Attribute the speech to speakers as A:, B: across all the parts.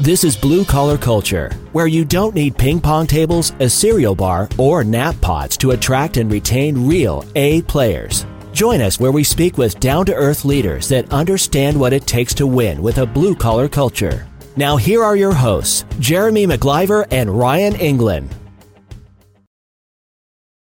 A: This is Blue Collar Culture, where you don't need ping pong tables, a cereal bar, or nap pods to attract and retain real A players. Join us where we speak with down to earth leaders that understand what it takes to win with a blue collar culture. Now, here are your hosts, Jeremy McLiver and Ryan England.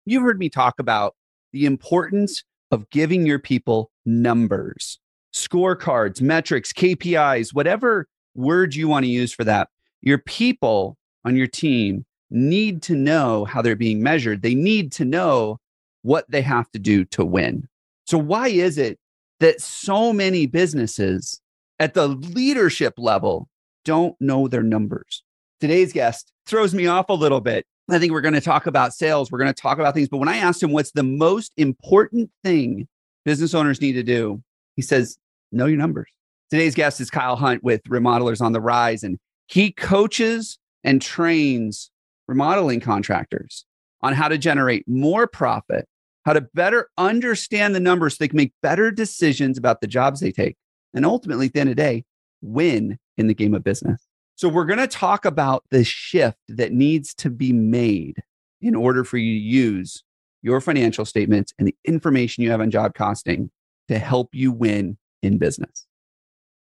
B: You've heard me talk about the importance of giving your people numbers, scorecards, metrics, KPIs, whatever word you want to use for that. Your people on your team need to know how they're being measured. They need to know what they have to do to win. So, why is it that so many businesses at the leadership level don't know their numbers? Today's guest throws me off a little bit. I think we're going to talk about sales, we're going to talk about things. But when I asked him what's the most important thing business owners need to do, he says, know your numbers. Today's guest is Kyle Hunt with Remodelers on the Rise, and he coaches and trains remodeling contractors on how to generate more profit, how to better understand the numbers so they can make better decisions about the jobs they take, and ultimately, at the end of the day, win in the game of business. So, we're going to talk about the shift that needs to be made in order for you to use your financial statements and the information you have on job costing to help you win in business.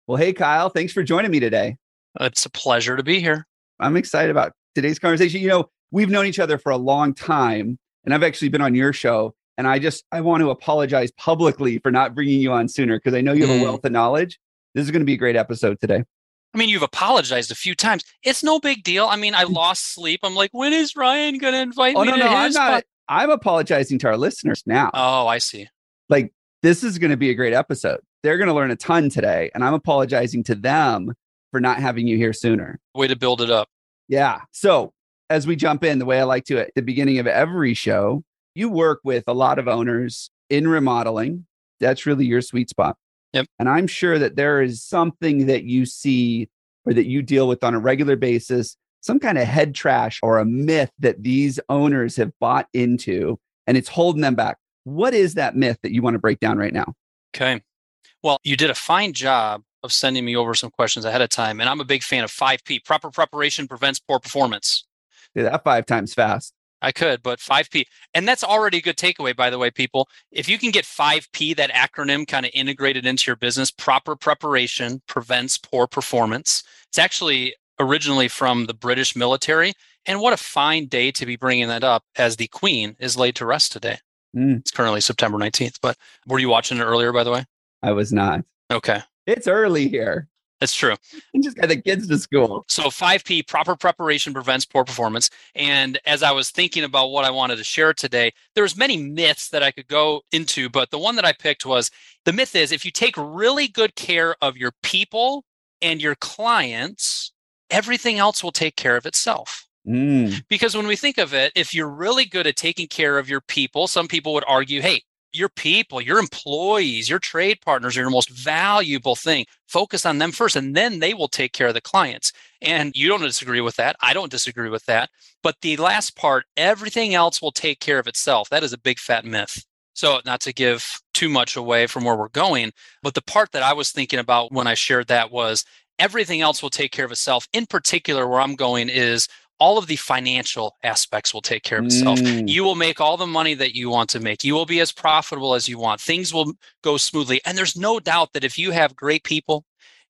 B: Well, hey, Kyle, thanks for joining me today.
C: It's a pleasure to be here.
B: I'm excited about today's conversation. You know, we've known each other for a long time, and I've actually been on your show. And I just I want to apologize publicly for not bringing you on sooner because I know you have a hmm. wealth of knowledge. This is going to be a great episode today.
C: I mean, you've apologized a few times. It's no big deal. I mean, I lost sleep. I'm like, when is Ryan going to invite
B: oh,
C: me?
B: Oh no, no, I'm not. I'm apologizing to our listeners now.
C: Oh, I see.
B: Like this is going to be a great episode. They're going to learn a ton today. And I'm apologizing to them for not having you here sooner.
C: Way to build it up.
B: Yeah. So, as we jump in, the way I like to at the beginning of every show, you work with a lot of owners in remodeling. That's really your sweet spot.
C: Yep.
B: And I'm sure that there is something that you see or that you deal with on a regular basis, some kind of head trash or a myth that these owners have bought into and it's holding them back. What is that myth that you want to break down right now?
C: Okay. Well, you did a fine job of sending me over some questions ahead of time. And I'm a big fan of 5P. Proper preparation prevents poor performance.
B: Do that five times fast.
C: I could, but 5P. And that's already a good takeaway, by the way, people. If you can get 5P, that acronym kind of integrated into your business, proper preparation prevents poor performance. It's actually originally from the British military. And what a fine day to be bringing that up as the Queen is laid to rest today. Mm. It's currently September 19th. But were you watching it earlier, by the way?
B: I was not.
C: Okay.
B: It's early here.
C: That's true.
B: I just got the kids to school.
C: So 5P, proper preparation prevents poor performance. And as I was thinking about what I wanted to share today, there's many myths that I could go into, but the one that I picked was the myth is if you take really good care of your people and your clients, everything else will take care of itself. Mm. Because when we think of it, if you're really good at taking care of your people, some people would argue, hey, your people, your employees, your trade partners are your most valuable thing. Focus on them first, and then they will take care of the clients. And you don't disagree with that. I don't disagree with that. But the last part, everything else will take care of itself. That is a big fat myth. So, not to give too much away from where we're going, but the part that I was thinking about when I shared that was everything else will take care of itself. In particular, where I'm going is all of the financial aspects will take care of itself. Mm. You will make all the money that you want to make. You will be as profitable as you want. Things will go smoothly. And there's no doubt that if you have great people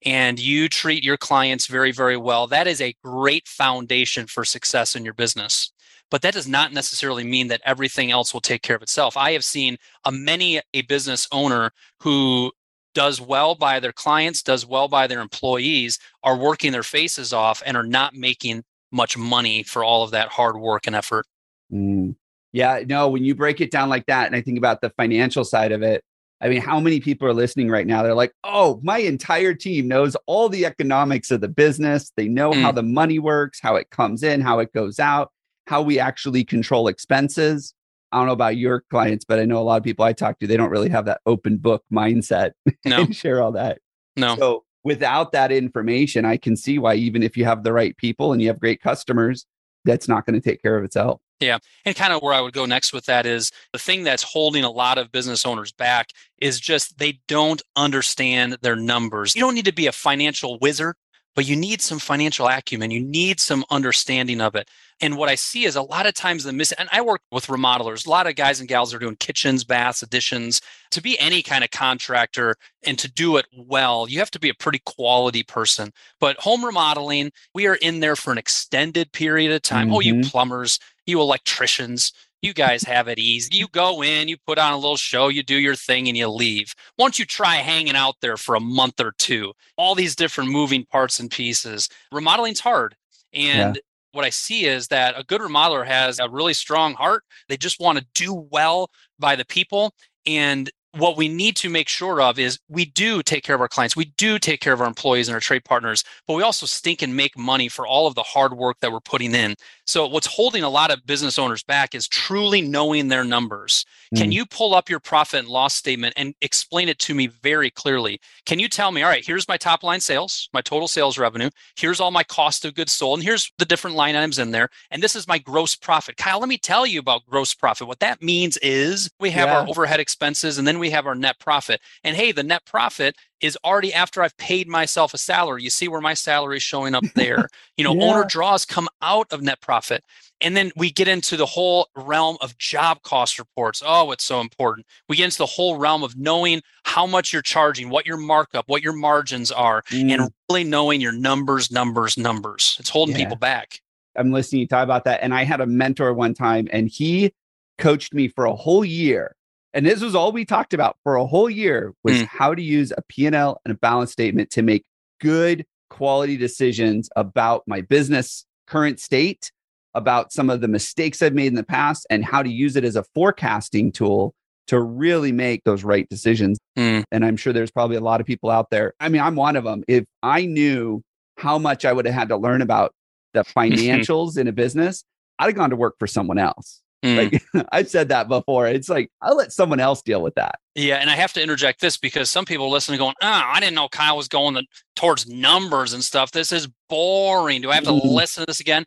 C: and you treat your clients very, very well, that is a great foundation for success in your business. But that does not necessarily mean that everything else will take care of itself. I have seen a many a business owner who does well by their clients, does well by their employees, are working their faces off and are not making much money for all of that hard work and effort.
B: Mm. Yeah, no, when you break it down like that, and I think about the financial side of it, I mean, how many people are listening right now? They're like, oh, my entire team knows all the economics of the business. They know mm. how the money works, how it comes in, how it goes out, how we actually control expenses. I don't know about your clients, but I know a lot of people I talk to, they don't really have that open book mindset no. and share all that.
C: No.
B: So without that information, I can see why even if you have the right people and you have great customers, that's not going to take care of itself.
C: Yeah. And kind of where I would go next with that is the thing that's holding a lot of business owners back is just they don't understand their numbers. You don't need to be a financial wizard, but you need some financial acumen. You need some understanding of it. And what I see is a lot of times the miss, and I work with remodelers, a lot of guys and gals are doing kitchens, baths, additions. To be any kind of contractor and to do it well, you have to be a pretty quality person. But home remodeling, we are in there for an extended period of time. Mm-hmm. Oh, you mm-hmm. plumbers, you electricians, you guys have it easy. You go in, you put on a little show, you do your thing, and you leave. Once you try hanging out there for a month or two, all these different moving parts and pieces, remodeling's hard. And yeah. what I see is that a good remodeler has a really strong heart. They just want to do well by the people. And what we need to make sure of is we do take care of our clients, we do take care of our employees and our trade partners, but we also stink and make money for all of the hard work that we're putting in. So, what's holding a lot of business owners back is truly knowing their numbers. Mm. Can you pull up your profit and loss statement and explain it to me very clearly? Can you tell me, all right, here's my top line sales, my total sales revenue, here's all my cost of goods sold, and here's the different line items in there, and this is my gross profit. Kyle, let me tell you about gross profit. What that means is we have yeah. our overhead expenses and then we have our net profit. And hey, the net profit is already after I've paid myself a salary. You see where my salary is showing up there. You know, yeah. owner draws come out of net profit. And then we get into the whole realm of job cost reports. Oh, it's so important. We get into the whole realm of knowing how much you're charging, what your markup, what your margins are, mm. and really knowing your numbers, numbers, numbers. It's holding yeah. people back.
B: I'm listening to you talk about that. And I had a mentor one time and he coached me for a whole year and this was all we talked about for a whole year was mm. how to use a P&L and a balance statement to make good quality decisions about my business current state, about some of the mistakes I've made in the past and how to use it as a forecasting tool to really make those right decisions. Mm. And I'm sure there's probably a lot of people out there. I mean, I'm one of them. If I knew how much I would have had to learn about the financials in a business, I'd have gone to work for someone else. Mm. Like I've said that before. It's like I'll let someone else deal with that.
C: Yeah, and I have to interject this because some people listen listening going, "Ah, oh, I didn't know Kyle was going the, towards numbers and stuff. This is boring. Do I have to mm. listen to this again?"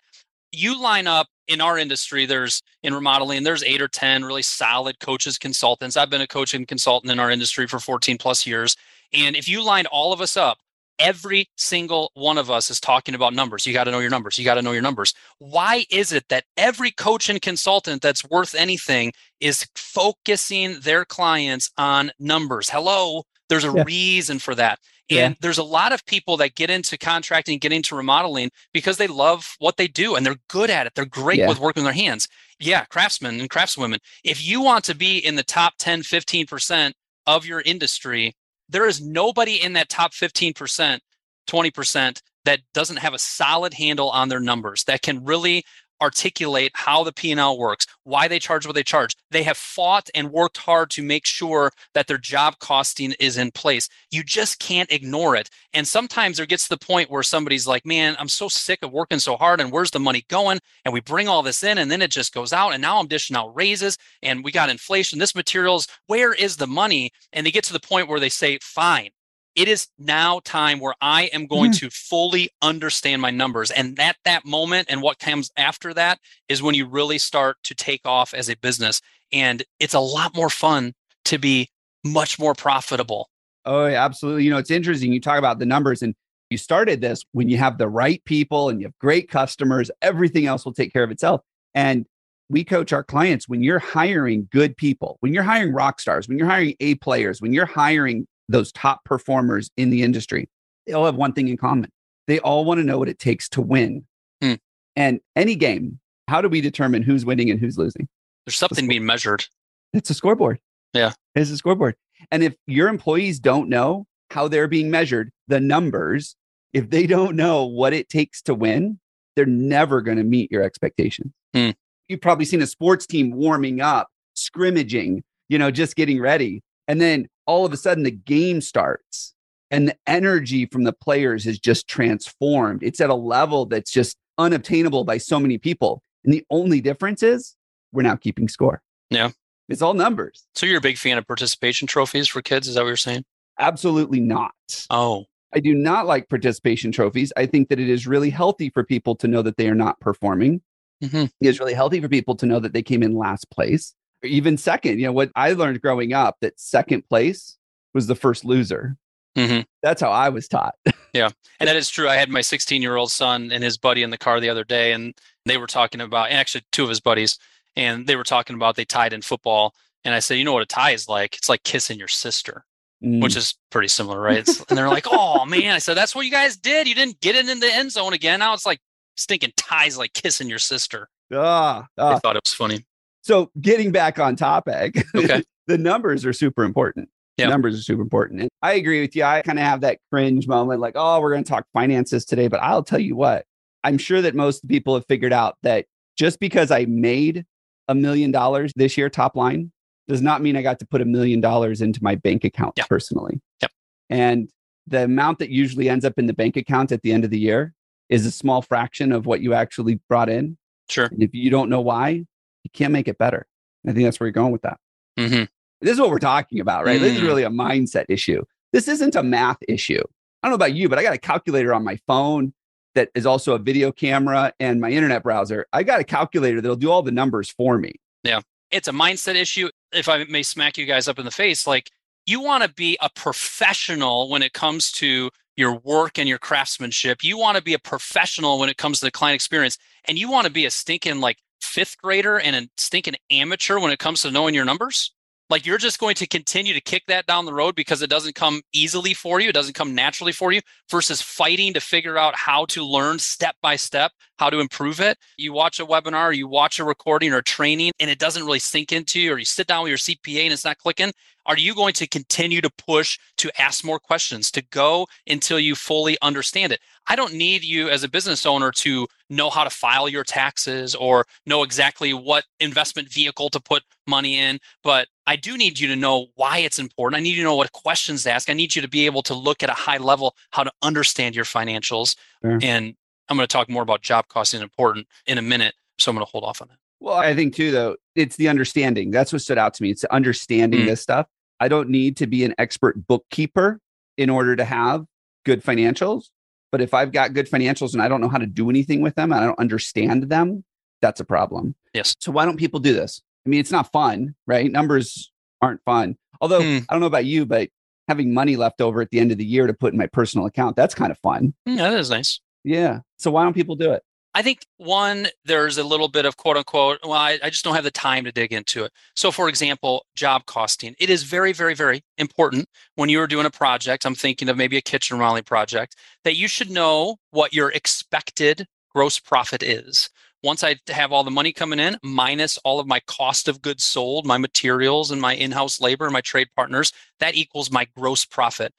C: You line up in our industry. There's in remodeling. There's eight or ten really solid coaches, consultants. I've been a coach and consultant in our industry for 14 plus years. And if you lined all of us up every single one of us is talking about numbers. You got to know your numbers. You got to know your numbers. Why is it that every coach and consultant that's worth anything is focusing their clients on numbers? Hello, there's a yeah. reason for that. And yeah. there's a lot of people that get into contracting, get into remodeling because they love what they do and they're good at it. They're great yeah. with working their hands. Yeah, craftsmen and craftswomen. If you want to be in the top 10, 15% of your industry, there is nobody in that top 15%, 20% that doesn't have a solid handle on their numbers that can really articulate how the P&L works, why they charge what they charge. They have fought and worked hard to make sure that their job costing is in place. You just can't ignore it. And sometimes there gets to the point where somebody's like, "Man, I'm so sick of working so hard and where's the money going?" And we bring all this in and then it just goes out and now I'm dishing out raises and we got inflation. This materials, where is the money? And they get to the point where they say, "Fine, it is now time where I am going mm-hmm. to fully understand my numbers. And at that moment, and what comes after that is when you really start to take off as a business. And it's a lot more fun to be much more profitable.
B: Oh, absolutely. You know, it's interesting. You talk about the numbers, and you started this when you have the right people and you have great customers, everything else will take care of itself. And we coach our clients when you're hiring good people, when you're hiring rock stars, when you're hiring A players, when you're hiring those top performers in the industry, they all have one thing in common. They all want to know what it takes to win. Hmm. And any game, how do we determine who's winning and who's losing?
C: There's something being measured.
B: It's a scoreboard.
C: Yeah.
B: It's a scoreboard. And if your employees don't know how they're being measured, the numbers, if they don't know what it takes to win, they're never going to meet your expectations. Hmm. You've probably seen a sports team warming up, scrimmaging, you know, just getting ready. And then all of a sudden the game starts and the energy from the players is just transformed. It's at a level that's just unobtainable by so many people. And the only difference is we're now keeping score.
C: Yeah.
B: It's all numbers.
C: So you're a big fan of participation trophies for kids? Is that what you're saying?
B: Absolutely not.
C: Oh.
B: I do not like participation trophies. I think that it is really healthy for people to know that they are not performing. Mm-hmm. It is really healthy for people to know that they came in last place even second. You know, what I learned growing up that second place was the first loser. Mm-hmm. That's how I was taught.
C: Yeah. And that is true. I had my 16 year old son and his buddy in the car the other day, and they were talking about, and actually two of his buddies, and they were talking about they tied in football. And I said, you know what a tie is like? It's like kissing your sister,
B: Mm.
C: which is pretty similar, right? It's, and they're like, oh man. I said, that's what you guys did. You didn't get it in the end zone again. Now it's like stinking ties like kissing your sister.
B: ah,
C: I
B: ah.
C: thought it was funny.
B: So getting back on topic,
C: Okay.
B: the numbers are super important.
C: Yeah.
B: Numbers are super important. And I agree with you. I kind of have that cringe moment like, oh, we're going to talk finances today. But I'll tell you what, I'm sure that most people have figured out that just because I made a million dollars this year, top line, does not mean I got to put a million dollars into my bank account
C: Yeah.
B: personally.
C: Yep.
B: And the amount that usually ends up in the bank account at the end of the year is a small fraction of what you actually brought in.
C: Sure.
B: And if you don't know why, you can't make it better. I think that's where you're going with that.
C: hmm
B: This is what we're talking about, right? This is
C: Mm.
B: really a mindset issue. This isn't a math issue. I don't know about you, but I got a calculator on my phone that is also a video camera and my internet browser. I got a calculator that'll do all the numbers for me. Yeah.
C: It's a mindset issue. If I may smack you guys up in the face, like you want to be a professional when it comes to your work and your craftsmanship. You want to be a professional when it comes to the client experience. And you want to be a stinking like fifth grader and a stinking amateur when it comes to knowing your numbers. Like you're just going to continue to kick that down the road because it doesn't come easily for you. It doesn't come naturally for you versus fighting to figure out how to learn step by step how to improve it. You watch a webinar, you watch a recording or training, and it doesn't really sink into you, or you sit down with your CPA and it's not clicking. Are you going to continue to push to ask more questions, to go until you fully understand it? I don't need you as a business owner to know how to file your taxes or know exactly what investment vehicle to put money in, but I do need you to know why it's important. I need you to know what questions to ask. I need you to be able to look at a high level how to understand your financials.
B: Sure.
C: And I'm going to talk more about job costing important in a minute. So I'm going to hold off on that.
B: Well, I think too, though, it's the understanding. That's what stood out to me. It's understanding
C: Mm.
B: this stuff. I don't need to be an expert bookkeeper in order to have good financials. But if I've got good financials and I don't know how to do anything with them, and I don't understand them, that's a problem.
C: Yes.
B: So why don't people do this? I mean, it's not fun, right? Numbers aren't fun. Although
C: Hmm.
B: I don't know about you, but having money left over at the end of the year to put in my personal account, that's kind of fun.
C: Mm, that is nice.
B: Yeah. So why don't people do it?
C: I think one, there's a little bit of quote unquote, well, I, I just don't have the time to dig into it. So, for example, job costing. It is very, very, very important when you are doing a project. I'm thinking of maybe a kitchen remodeling project that you should know what your expected gross profit is. Once I have all the money coming in, minus all of my cost of goods sold, my materials and my in house labor and my trade partners, that equals my gross profit.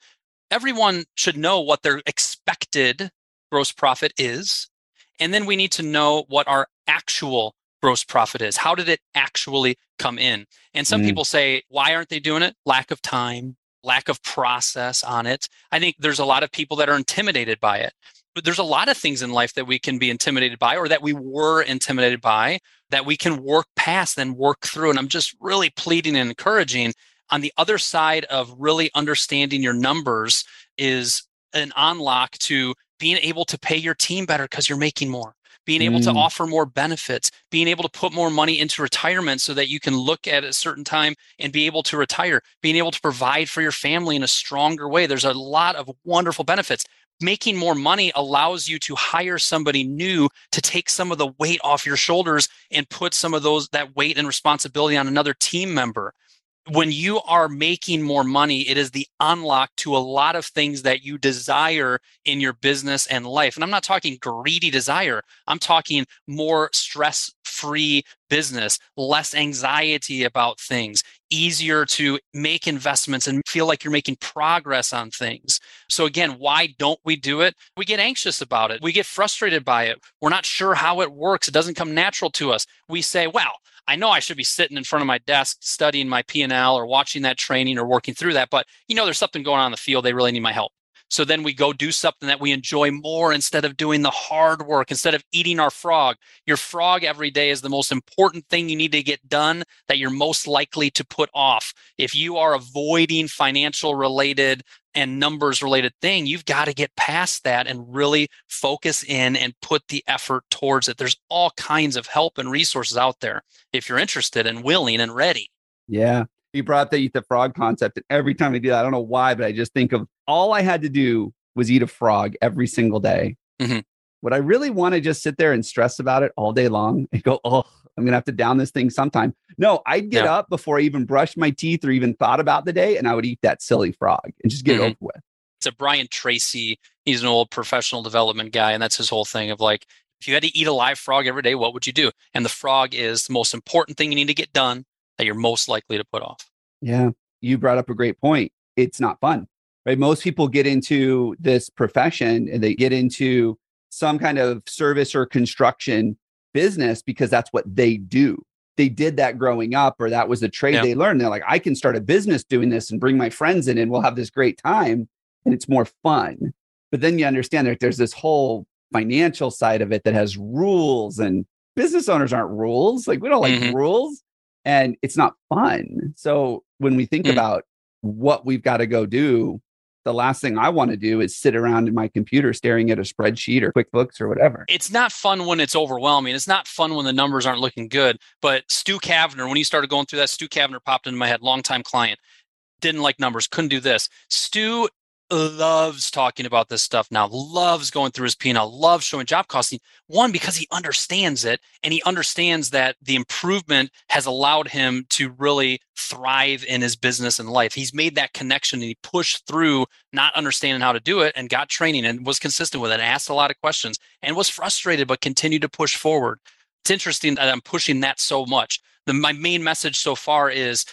C: Everyone should know what their expected gross profit is. And then we need to know what our actual gross profit is. How did it actually come in? And some
B: Mm.
C: people say, why aren't they doing it? Lack of time, lack of process on it. I think there's a lot of people that are intimidated by it. But there's a lot of things in life that we can be intimidated by or that we were intimidated by that we can work past and work through. And I'm just really pleading and encouraging on the other side of really understanding your numbers is an unlock to being able to pay your team better because you're making more being able to
B: Mm.
C: offer more benefits being able to put more money into retirement so that you can look at a certain time and be able to retire being able to provide for your family in a stronger way. There's a lot of wonderful benefits. Making more money allows you to hire somebody new to take some of the weight off your shoulders and put some of those that weight and responsibility on another team member when you are making more money, it is the unlock to a lot of things that you desire in your business and life. And I'm not talking greedy desire, I'm talking more stress free business, less anxiety about things, easier to make investments and feel like you're making progress on things. So, again, why don't we do it? We get anxious about it, we get frustrated by it, we're not sure how it works, it doesn't come natural to us. We say, well, I know I should be sitting in front of my desk studying my P&L or watching that training or working through that, but you know there's something going on in the field they really need my help. So then we go do something that we enjoy more instead of doing the hard work, instead of eating our frog. Your frog every day is the most important thing you need to get done that you're most likely to put off. If you are avoiding financial related and numbers related thing, you've got to get past that and really focus in and put the effort towards it. There's all kinds of help and resources out there if you're interested and willing and ready.
B: Yeah. You brought the eat the frog concept. And every time I do that, I don't know why, but I just think of all I had to do was eat a frog every single day,
C: mm-hmm.
B: would I really want to just sit there and stress about it all day long and go, oh, I'm going to have to down this thing sometime? No, I'd get yeah. up before I even brushed my teeth or even thought about the day and I would eat that silly frog and just get mm-hmm. it over with.
C: It's a Brian Tracy. He's an old professional development guy. And that's his whole thing of like, if you had to eat a live frog every day, what would you do? And the frog is the most important thing you need to get done that you're most likely to put off.
B: Yeah. You brought up a great point. It's not fun right? Most people get into this profession and they get into some kind of service or construction business because that's what they do. They did that growing up, or that was a trade they learned. They're like, I can start a business doing this and bring my friends in, and we'll have this great time, and it's more fun. But then you understand that there's this whole financial side of it that has rules, and business owners aren't rules. Like we don't like mm-hmm. rules, and it's not fun. So when we think mm-hmm. about what we've got to go do the last thing I want to do is sit around in my computer staring at a spreadsheet or QuickBooks or whatever.
C: It's not fun when it's overwhelming. It's not fun when the numbers aren't looking good. But Stu Kavner, when he started going through that, Stu Kavner popped into my head, longtime client, didn't like numbers, couldn't do this. Stu loves talking about this stuff now, loves going through his P&L, loves showing job costing. One, because he understands it and he understands that the improvement has allowed him to really thrive in his business and life. He's made that connection and he pushed through not understanding how to do it and got training and was consistent with it, asked a lot of questions and was frustrated, but continued to push forward. It's interesting that I'm pushing that so much. The, my main message so far is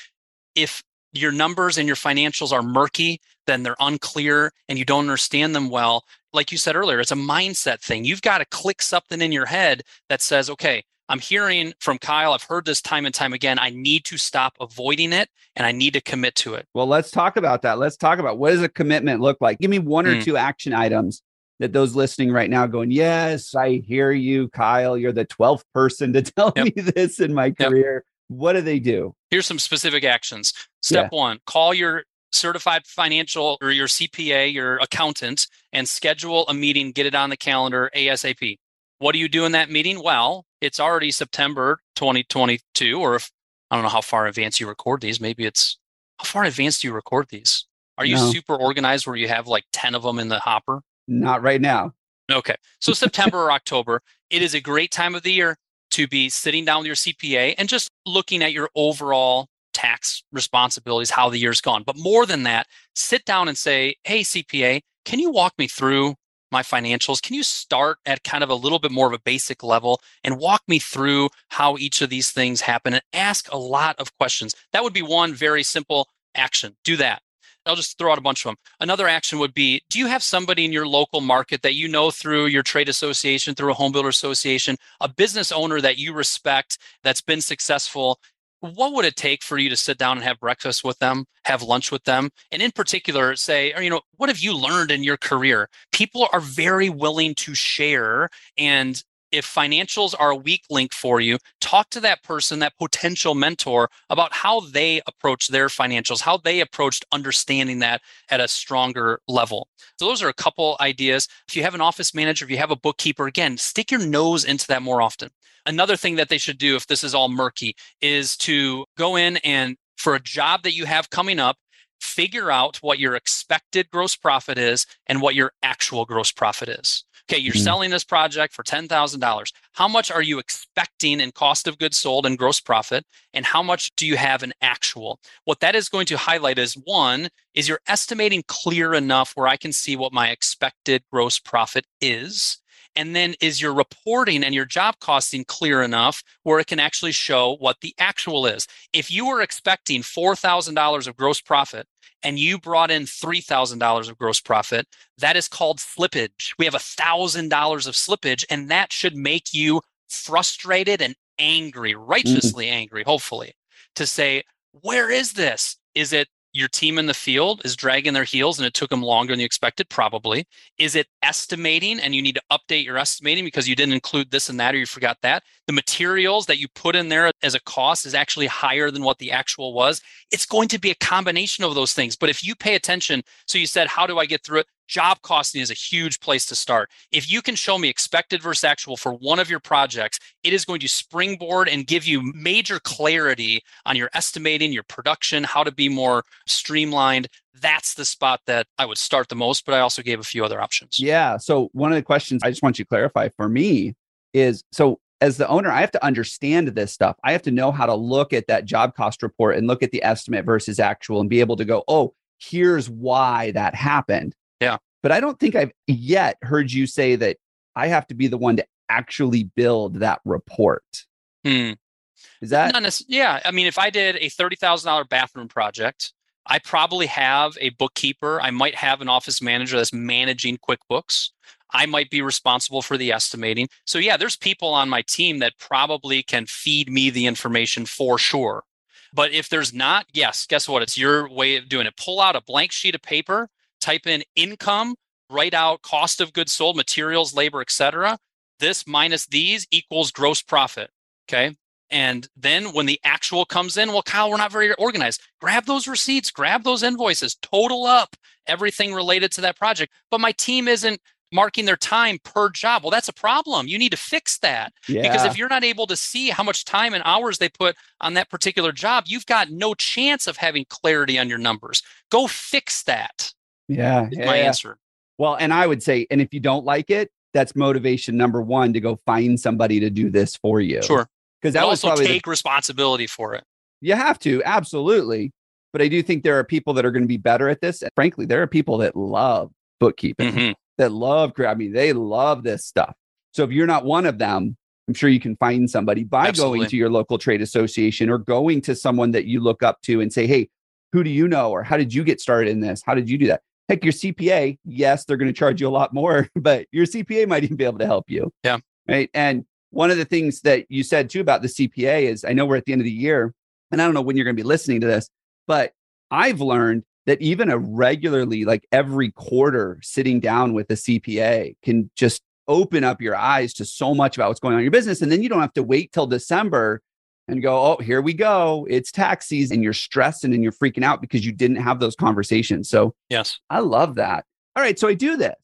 C: if your numbers and your financials are murky, then they're unclear and you don't understand them well. Like you said earlier, it's a mindset thing. You've got to click something in your head that says, okay, I'm hearing from Kyle, I've heard this time and time again. I need to stop avoiding it and I need to commit to it.
B: Well, let's talk about that. Let's talk about what does a commitment look like? Give me one or mm. two action items that those listening right now going, Yes, I hear you, Kyle. You're the 12th person to tell yep. me this in my career. Yep. What do they do?
C: Here's some specific actions. Step yeah. one call your certified financial or your CPA, your accountant, and schedule a meeting, get it on the calendar ASAP. What do you do in that meeting? Well, it's already September 2022, or if I don't know how far in advance you record these, maybe it's how far in advance do you record these? Are you no. super organized where you have like 10 of them in the hopper?
B: Not right now.
C: Okay. So September or October, it is a great time of the year to be sitting down with your CPA and just looking at your overall tax responsibilities, how the year's gone. But more than that, sit down and say, Hey, CPA, can you walk me through my financials? Can you start at kind of a little bit more of a basic level and walk me through how each of these things happen and ask a lot of questions? That would be one very simple action. Do that. I'll just throw out a bunch of them. Another action would be Do you have somebody in your local market that you know through your trade association, through a home builder association, a business owner that you respect that's been successful? What would it take for you to sit down and have breakfast with them, have lunch with them? And in particular, say, or, you know, what have you learned in your career? People are very willing to share and if financials are a weak link for you, talk to that person, that potential mentor, about how they approach their financials, how they approached understanding that at a stronger level. So, those are a couple ideas. If you have an office manager, if you have a bookkeeper, again, stick your nose into that more often. Another thing that they should do, if this is all murky, is to go in and for a job that you have coming up, figure out what your expected gross profit is and what your actual gross profit is. Okay, you're mm-hmm. selling this project for $10,000. How much are you expecting in cost of goods sold and gross profit? And how much do you have in actual? What that is going to highlight is one, is you're estimating clear enough where I can see what my expected gross profit is? And then is your reporting and your job costing clear enough where it can actually show what the actual is? If you were expecting $4,000 of gross profit and you brought in $3,000 of gross profit, that is called slippage. We have $1,000 of slippage, and that should make you frustrated and angry, righteously mm. angry, hopefully, to say, Where is this? Is it your team in the field is dragging their heels and it took them longer than you expected? Probably. Is it estimating and you need to update your estimating because you didn't include this and that or you forgot that? The materials that you put in there as a cost is actually higher than what the actual was. It's going to be a combination of those things. But if you pay attention, so you said, How do I get through it? Job costing is a huge place to start. If you can show me expected versus actual for one of your projects, it is going to springboard and give you major clarity on your estimating, your production, how to be more streamlined. that's the spot that I would start the most, but I also gave a few other options.
B: Yeah. So one of the questions I just want you to clarify for me is so as the owner, I have to understand this stuff. I have to know how to look at that job cost report and look at the estimate versus actual and be able to go, oh, here's why that happened.
C: Yeah.
B: But I don't think I've yet heard you say that I have to be the one to actually build that report.
C: Hmm.
B: Is that?
C: Yeah. I mean, if I did a $30,000 bathroom project, I probably have a bookkeeper. I might have an office manager that's managing QuickBooks. I might be responsible for the estimating. So, yeah, there's people on my team that probably can feed me the information for sure. But if there's not, yes, guess what? It's your way of doing it. Pull out a blank sheet of paper, type in income, write out cost of goods sold, materials, labor, etc. This minus these equals gross profit. Okay. And then when the actual comes in, well, Kyle, we're not very organized. Grab those receipts, grab those invoices, total up everything related to that project. But my team isn't marking their time per job. Well, that's a problem. You need to fix that.
B: Yeah.
C: Because if you're not able to see how much time and hours they put on that particular job, you've got no chance of having clarity on your numbers. Go fix that.
B: Yeah.
C: My
B: yeah.
C: answer.
B: Well, and I would say, and if you don't like it, that's motivation number one to go find somebody to do this for you.
C: Sure.
B: Because that was
C: also
B: probably the-
C: take responsibility for it.
B: You have to, absolutely. But I do think there are people that are going to be better at this. And frankly, there are people that love bookkeeping,
C: Mhm.
B: that love, I mean, they love this stuff. So if you're not one of them, I'm sure you can find somebody by
C: Absolutely.
B: going to your local trade association or going to someone that you look up to and say, hey, who do you know? Or how did you get started in this? How did you do that? Heck, your CPA, yes, they're going to charge you a lot more, but your CPA might even be able to help you.
C: Yeah.
B: Right. And one of the things that you said too about the CPA is I know we're at the end of the year, and I don't know when you're going to be listening to this, but I've learned that even a regularly, like every quarter, sitting down with a CPA can just open up your eyes to so much about what's going on in your business. And then you don't have to wait till December and go, oh, here we go. It's tax season. And you're stressing and you're freaking out because you didn't have those conversations. So
C: Yes.
B: I love that. All right. So I do this.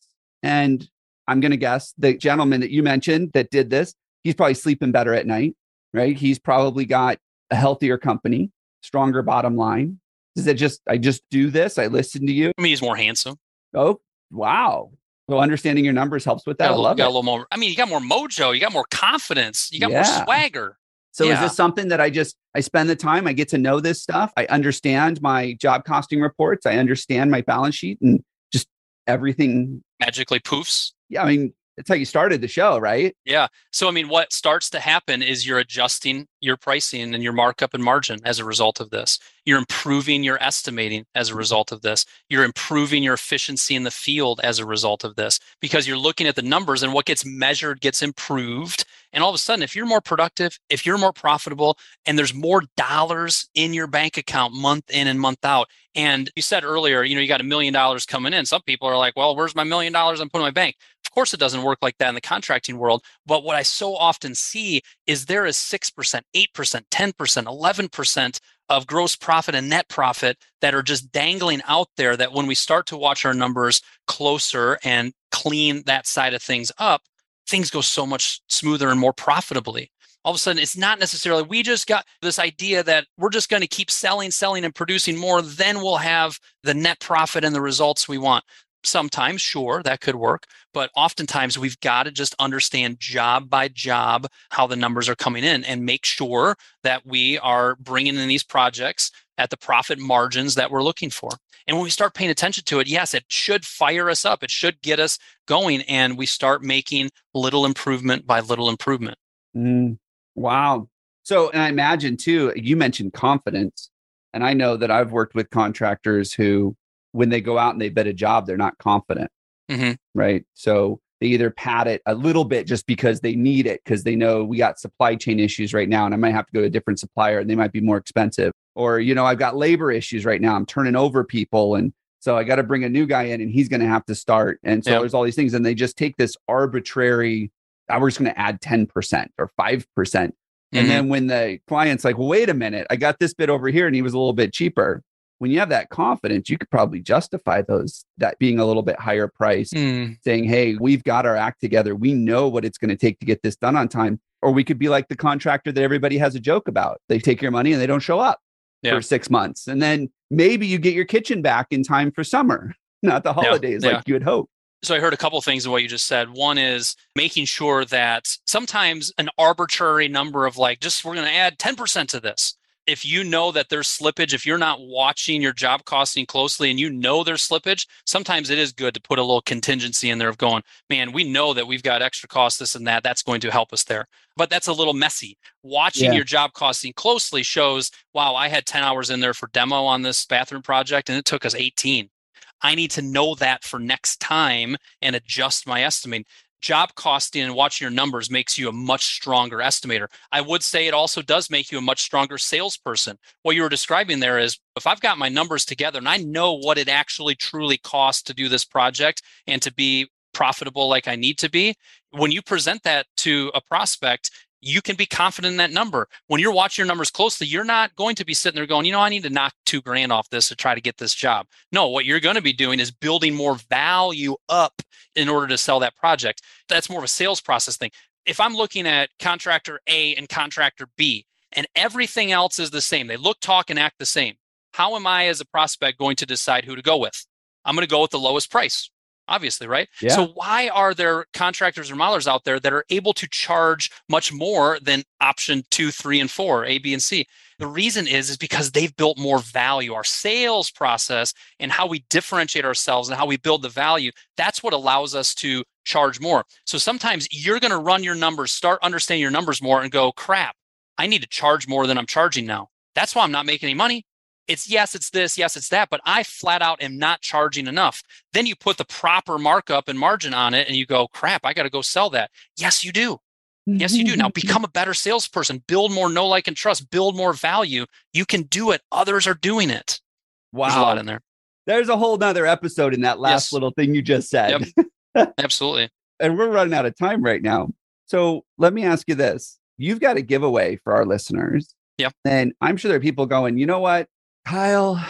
B: And I'm going to guess the gentleman that you mentioned that did this, he's probably sleeping better at night, right? He's probably got a healthier company, stronger bottom line. Is it just, I just do this? I listen to you.
C: I mean, he's more handsome.
B: Oh, wow. So understanding your numbers helps with that.
C: Got,
B: I
C: a, little,
B: love
C: got
B: it.
C: a little more. I mean, you got more mojo. You got more confidence. You got
B: Yeah.
C: more swagger.
B: So is this something that I just I spend the time, I get to know this stuff, I understand my job costing reports, I understand my balance sheet and just everything.
C: Magically poofs.
B: Yeah, I mean, that's how you started the show, right?
C: Yeah. So, I mean, what starts to happen is you're adjusting your pricing and your markup and margin as a result of this. You're improving your estimating as a mm-hmm. result of this. You're improving your efficiency in the field as a result of this because you're looking at the numbers and what gets measured gets improved. And all of a sudden, if you're more productive, if you're more profitable, and there's more dollars in your bank account month in and month out, and you said earlier, you know, you got a million dollars coming in. Some people are like, well, where's my million dollars I'm putting in my bank? Course, it doesn't work like that in the contracting world. But what I so often see is there is 6%, 8%, 10%, 11% of gross profit and net profit that are just dangling out there that when we start to watch our numbers closer and clean that side of things up, things go so much smoother and more profitably. All of a sudden, it's not necessarily we just got this idea that we're just going to keep selling, selling, and producing more, then we'll have the net profit and the results we want. Sometimes, sure, that could work. But oftentimes, we've got to just understand job by job how the numbers are coming in and make sure that we are bringing in these projects at the profit margins that we're looking for. And when we start paying attention to it, yes, it should fire us up. It should get us going. And we start making little improvement by little improvement.
B: Mm, wow. So, and I imagine too, you mentioned confidence. And I know that I've worked with contractors who, when they go out and they bid a job, they're not confident,
C: Mhm.
B: right? So they either pad it a little bit just because they need it, because they know we got supply chain issues right now and I might have to go to a different supplier and they might be more expensive. Or, you know, I've got labor issues right now. I'm turning over people. And so I got to bring a new guy in and he's going to have to start. And so
C: Yeah.
B: there's all these things. And they just take this arbitrary, "Ah, we're just going to add 10% or 5%. And
C: Mhm.
B: then when the client's like, well, wait a minute, I got this bit over here and he was a little bit cheaper. When you have that confidence, you could probably justify those that being a little bit higher price,
C: Mm,
B: saying, hey, we've got our act together. We know what it's going to take to get this done on time. Or we could be like the contractor that everybody has a joke about. They take your money and they don't show up
C: Yeah.
B: for six months. And then maybe you get your kitchen back in time for summer, not the holidays
C: yeah.
B: like you had hoped.
C: So I heard a couple of things in what you just said. One is making sure that sometimes an arbitrary number of like, just we're going to add 10% to this. If you know that there's slippage, if you're not watching your job costing closely and you know there's slippage, sometimes it is good to put a little contingency in there of going, man, we know that we've got extra costs, this and that. That's going to help us there. But that's a little messy. Watching
B: Yeah.
C: your job costing closely shows, wow, I had 10 hours in there for demo on this bathroom project and it took us 18. I need to know that for next time and adjust my estimating. Job costing and watching your numbers makes you a much stronger estimator. I would say it also does make you a much stronger salesperson. What you were describing there is if I've got my numbers together and I know what it actually truly costs to do this project and to be profitable like I need to be, when you present that to a prospect, you can be confident in that number. When you're watching your numbers closely, you're not going to be sitting there going, you know, I need to knock two grand off this to try to get this job. No, what you're going to be doing is building more value up in order to sell that project. That's more of a sales process thing. If I'm looking at contractor A and contractor B and everything else is the same, they look, talk, and act the same. How am I as a prospect going to decide who to go with? I'm going to go with the lowest price obviously, right?
B: Yeah.
C: So why are there contractors or modelers out there that are able to charge much more than option two, three, and four, A, B, and C? The reason is is because they've built more value. Our sales process and how we differentiate ourselves and how we build the value, that's what allows us to charge more. So sometimes you're going to run your numbers, start understanding your numbers more and go, crap, I need to charge more than I'm charging now. That's why I'm not making any money. It's yes, it's this, yes, it's that, but I flat out am not charging enough. Then you put the proper markup and margin on it and you go, crap, I got to go sell that. Yes, you do. Yes, you do. Now mm-hmm. become a better salesperson, build more know, like, and trust, build more value. You can do it. Others are doing it. There's a lot
B: Wow.
C: in there.
B: There's a whole nother episode in that last
C: Yes.
B: little thing you just said.
C: Absolutely.
B: and we're running out of time right now. So let me ask you this. You've got a giveaway for our listeners.
C: Yep.
B: And I'm sure there are people going, you know what, Kyle,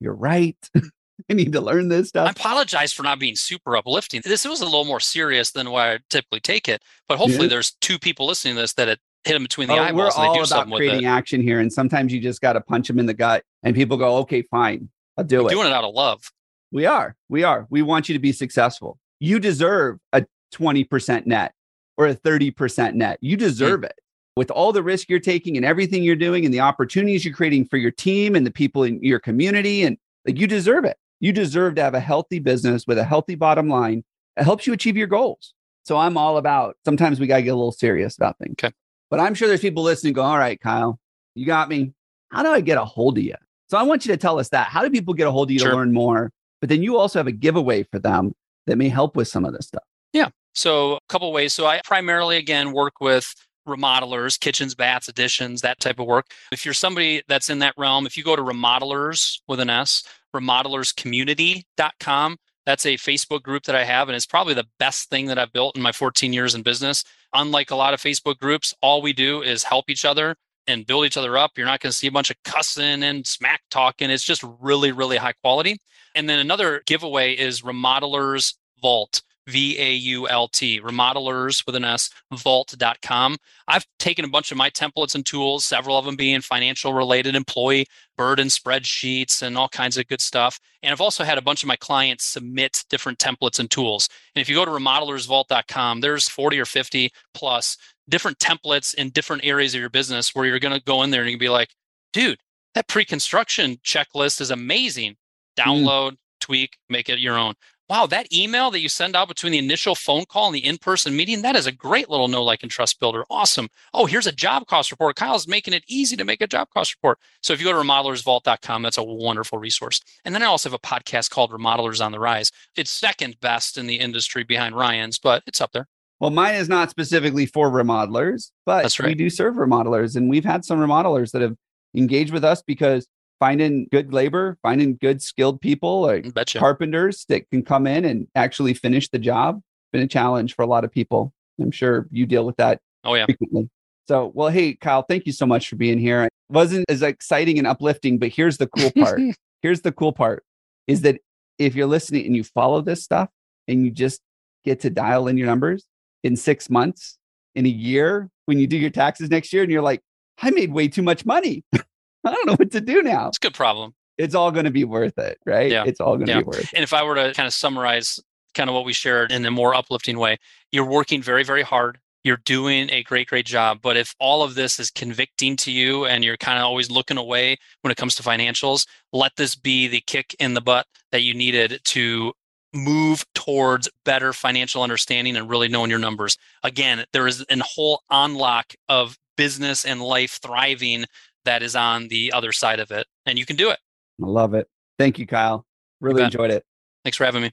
B: you're right. I need to learn this stuff.
C: I apologize for not being super uplifting. This was a little more serious than why I typically take it, but hopefully
B: Yeah.
C: there's two people listening to this that it hit them between the
B: Oh, we're
C: eyeballs and they
B: all
C: do
B: about creating action here. And sometimes you just got to punch them in the gut and people go, okay, fine, I'll do
C: I'm
B: it.
C: doing it out of love.
B: We are. We are. We want you to be successful. You deserve a 20% net or a 30% net. You hmm. deserve it. With all the risk you're taking and everything you're doing and the opportunities you're creating for your team and the people in your community and like you deserve it. You deserve to have a healthy business with a healthy bottom line. It helps you achieve your goals. So I'm all about sometimes we got to get a little serious about things.
C: Okay.
B: But I'm sure there's people listening go, all right, Kyle, you got me. How do I get a hold of you? So I want you to tell us that. How do people get a hold of you
C: Sure.
B: to learn more? But then you also have a giveaway for them that may help with some of this stuff. Yeah.
C: So a couple ways. So I primarily again work with remodelers, kitchens, baths, additions, that type of work. If you're somebody that's in that realm, if you go to remodelers with an S, remodelerscommunity.com, that's a Facebook group that I have, and it's probably the best thing that I've built in my 14 years in business. Unlike a lot of Facebook groups, all we do is help each other and build each other up. You're not going to see a bunch of cussing and smack talking. It's just really, really high quality. And then another giveaway is Remodelers Vault. V A U L T, remodelers with an S, vault.com. I've taken a bunch of my templates and tools, several of them being financial related, employee burden spreadsheets, and all kinds of good stuff. And I've also had a bunch of my clients submit different templates and tools. And if you go to remodelersvault.com, there's 40 or 50 plus different templates in different areas of your business where you're going to go in there and you can be like, dude, that pre construction checklist is amazing. Mm. Download, tweak, make it your own wow, that email that you send out between the initial phone call and the in-person meeting, that is a great little know, like, and trust builder. Awesome. Oh, here's a job cost report. Kyle's making it easy to make a job cost report. So if you go to remodelersvault.com, that's a wonderful resource. And then I also have a podcast called Remodelers on the Rise. It's second best in the industry behind Ryan's, but it's up there.
B: Well, mine is not specifically for remodelers, but
C: That's
B: we do serve remodelers. And we've had some remodelers that have engaged with us because finding good labor, finding good skilled people like
C: Betcha.
B: carpenters that can come in and actually finish the job been a challenge for a lot of people. I'm sure you deal with that
C: Oh, yeah.
B: frequently. So, well, hey, Kyle, thank you so much for being here. It wasn't as exciting and uplifting, but here's the cool part. here's the cool part is that if you're listening and you follow this stuff and you just get to dial in your numbers in six months, in a year, when you do your taxes next year, and you're like, I made way too much money. I don't know what to do now.
C: It's a good problem.
B: it's all going to be worth it, right?
C: Yeah.
B: It's all going to
C: Yeah.
B: be worth it.
C: And if I were to kind of summarize kind of what we shared in a more uplifting way, you're working very, very hard. You're doing a great, great job. But if all of this is convicting to you and you're kind of always looking away when it comes to financials, let this be the kick in the butt that you needed to move towards better financial understanding and really knowing your numbers. Again, there is a whole unlock of business and life thriving that is on the other side of it. And you can do it.
B: I love it. Thank you, Kyle. Really
C: bet.
B: enjoyed it.
C: Thanks for having me.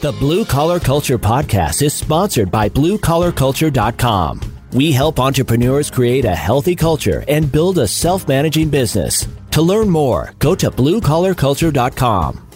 A: The Blue Collar Culture podcast is sponsored by BlueCollarCulture.com. We help entrepreneurs create a healthy culture and build a self managing business. To learn more, go to BlueCollarCulture.com.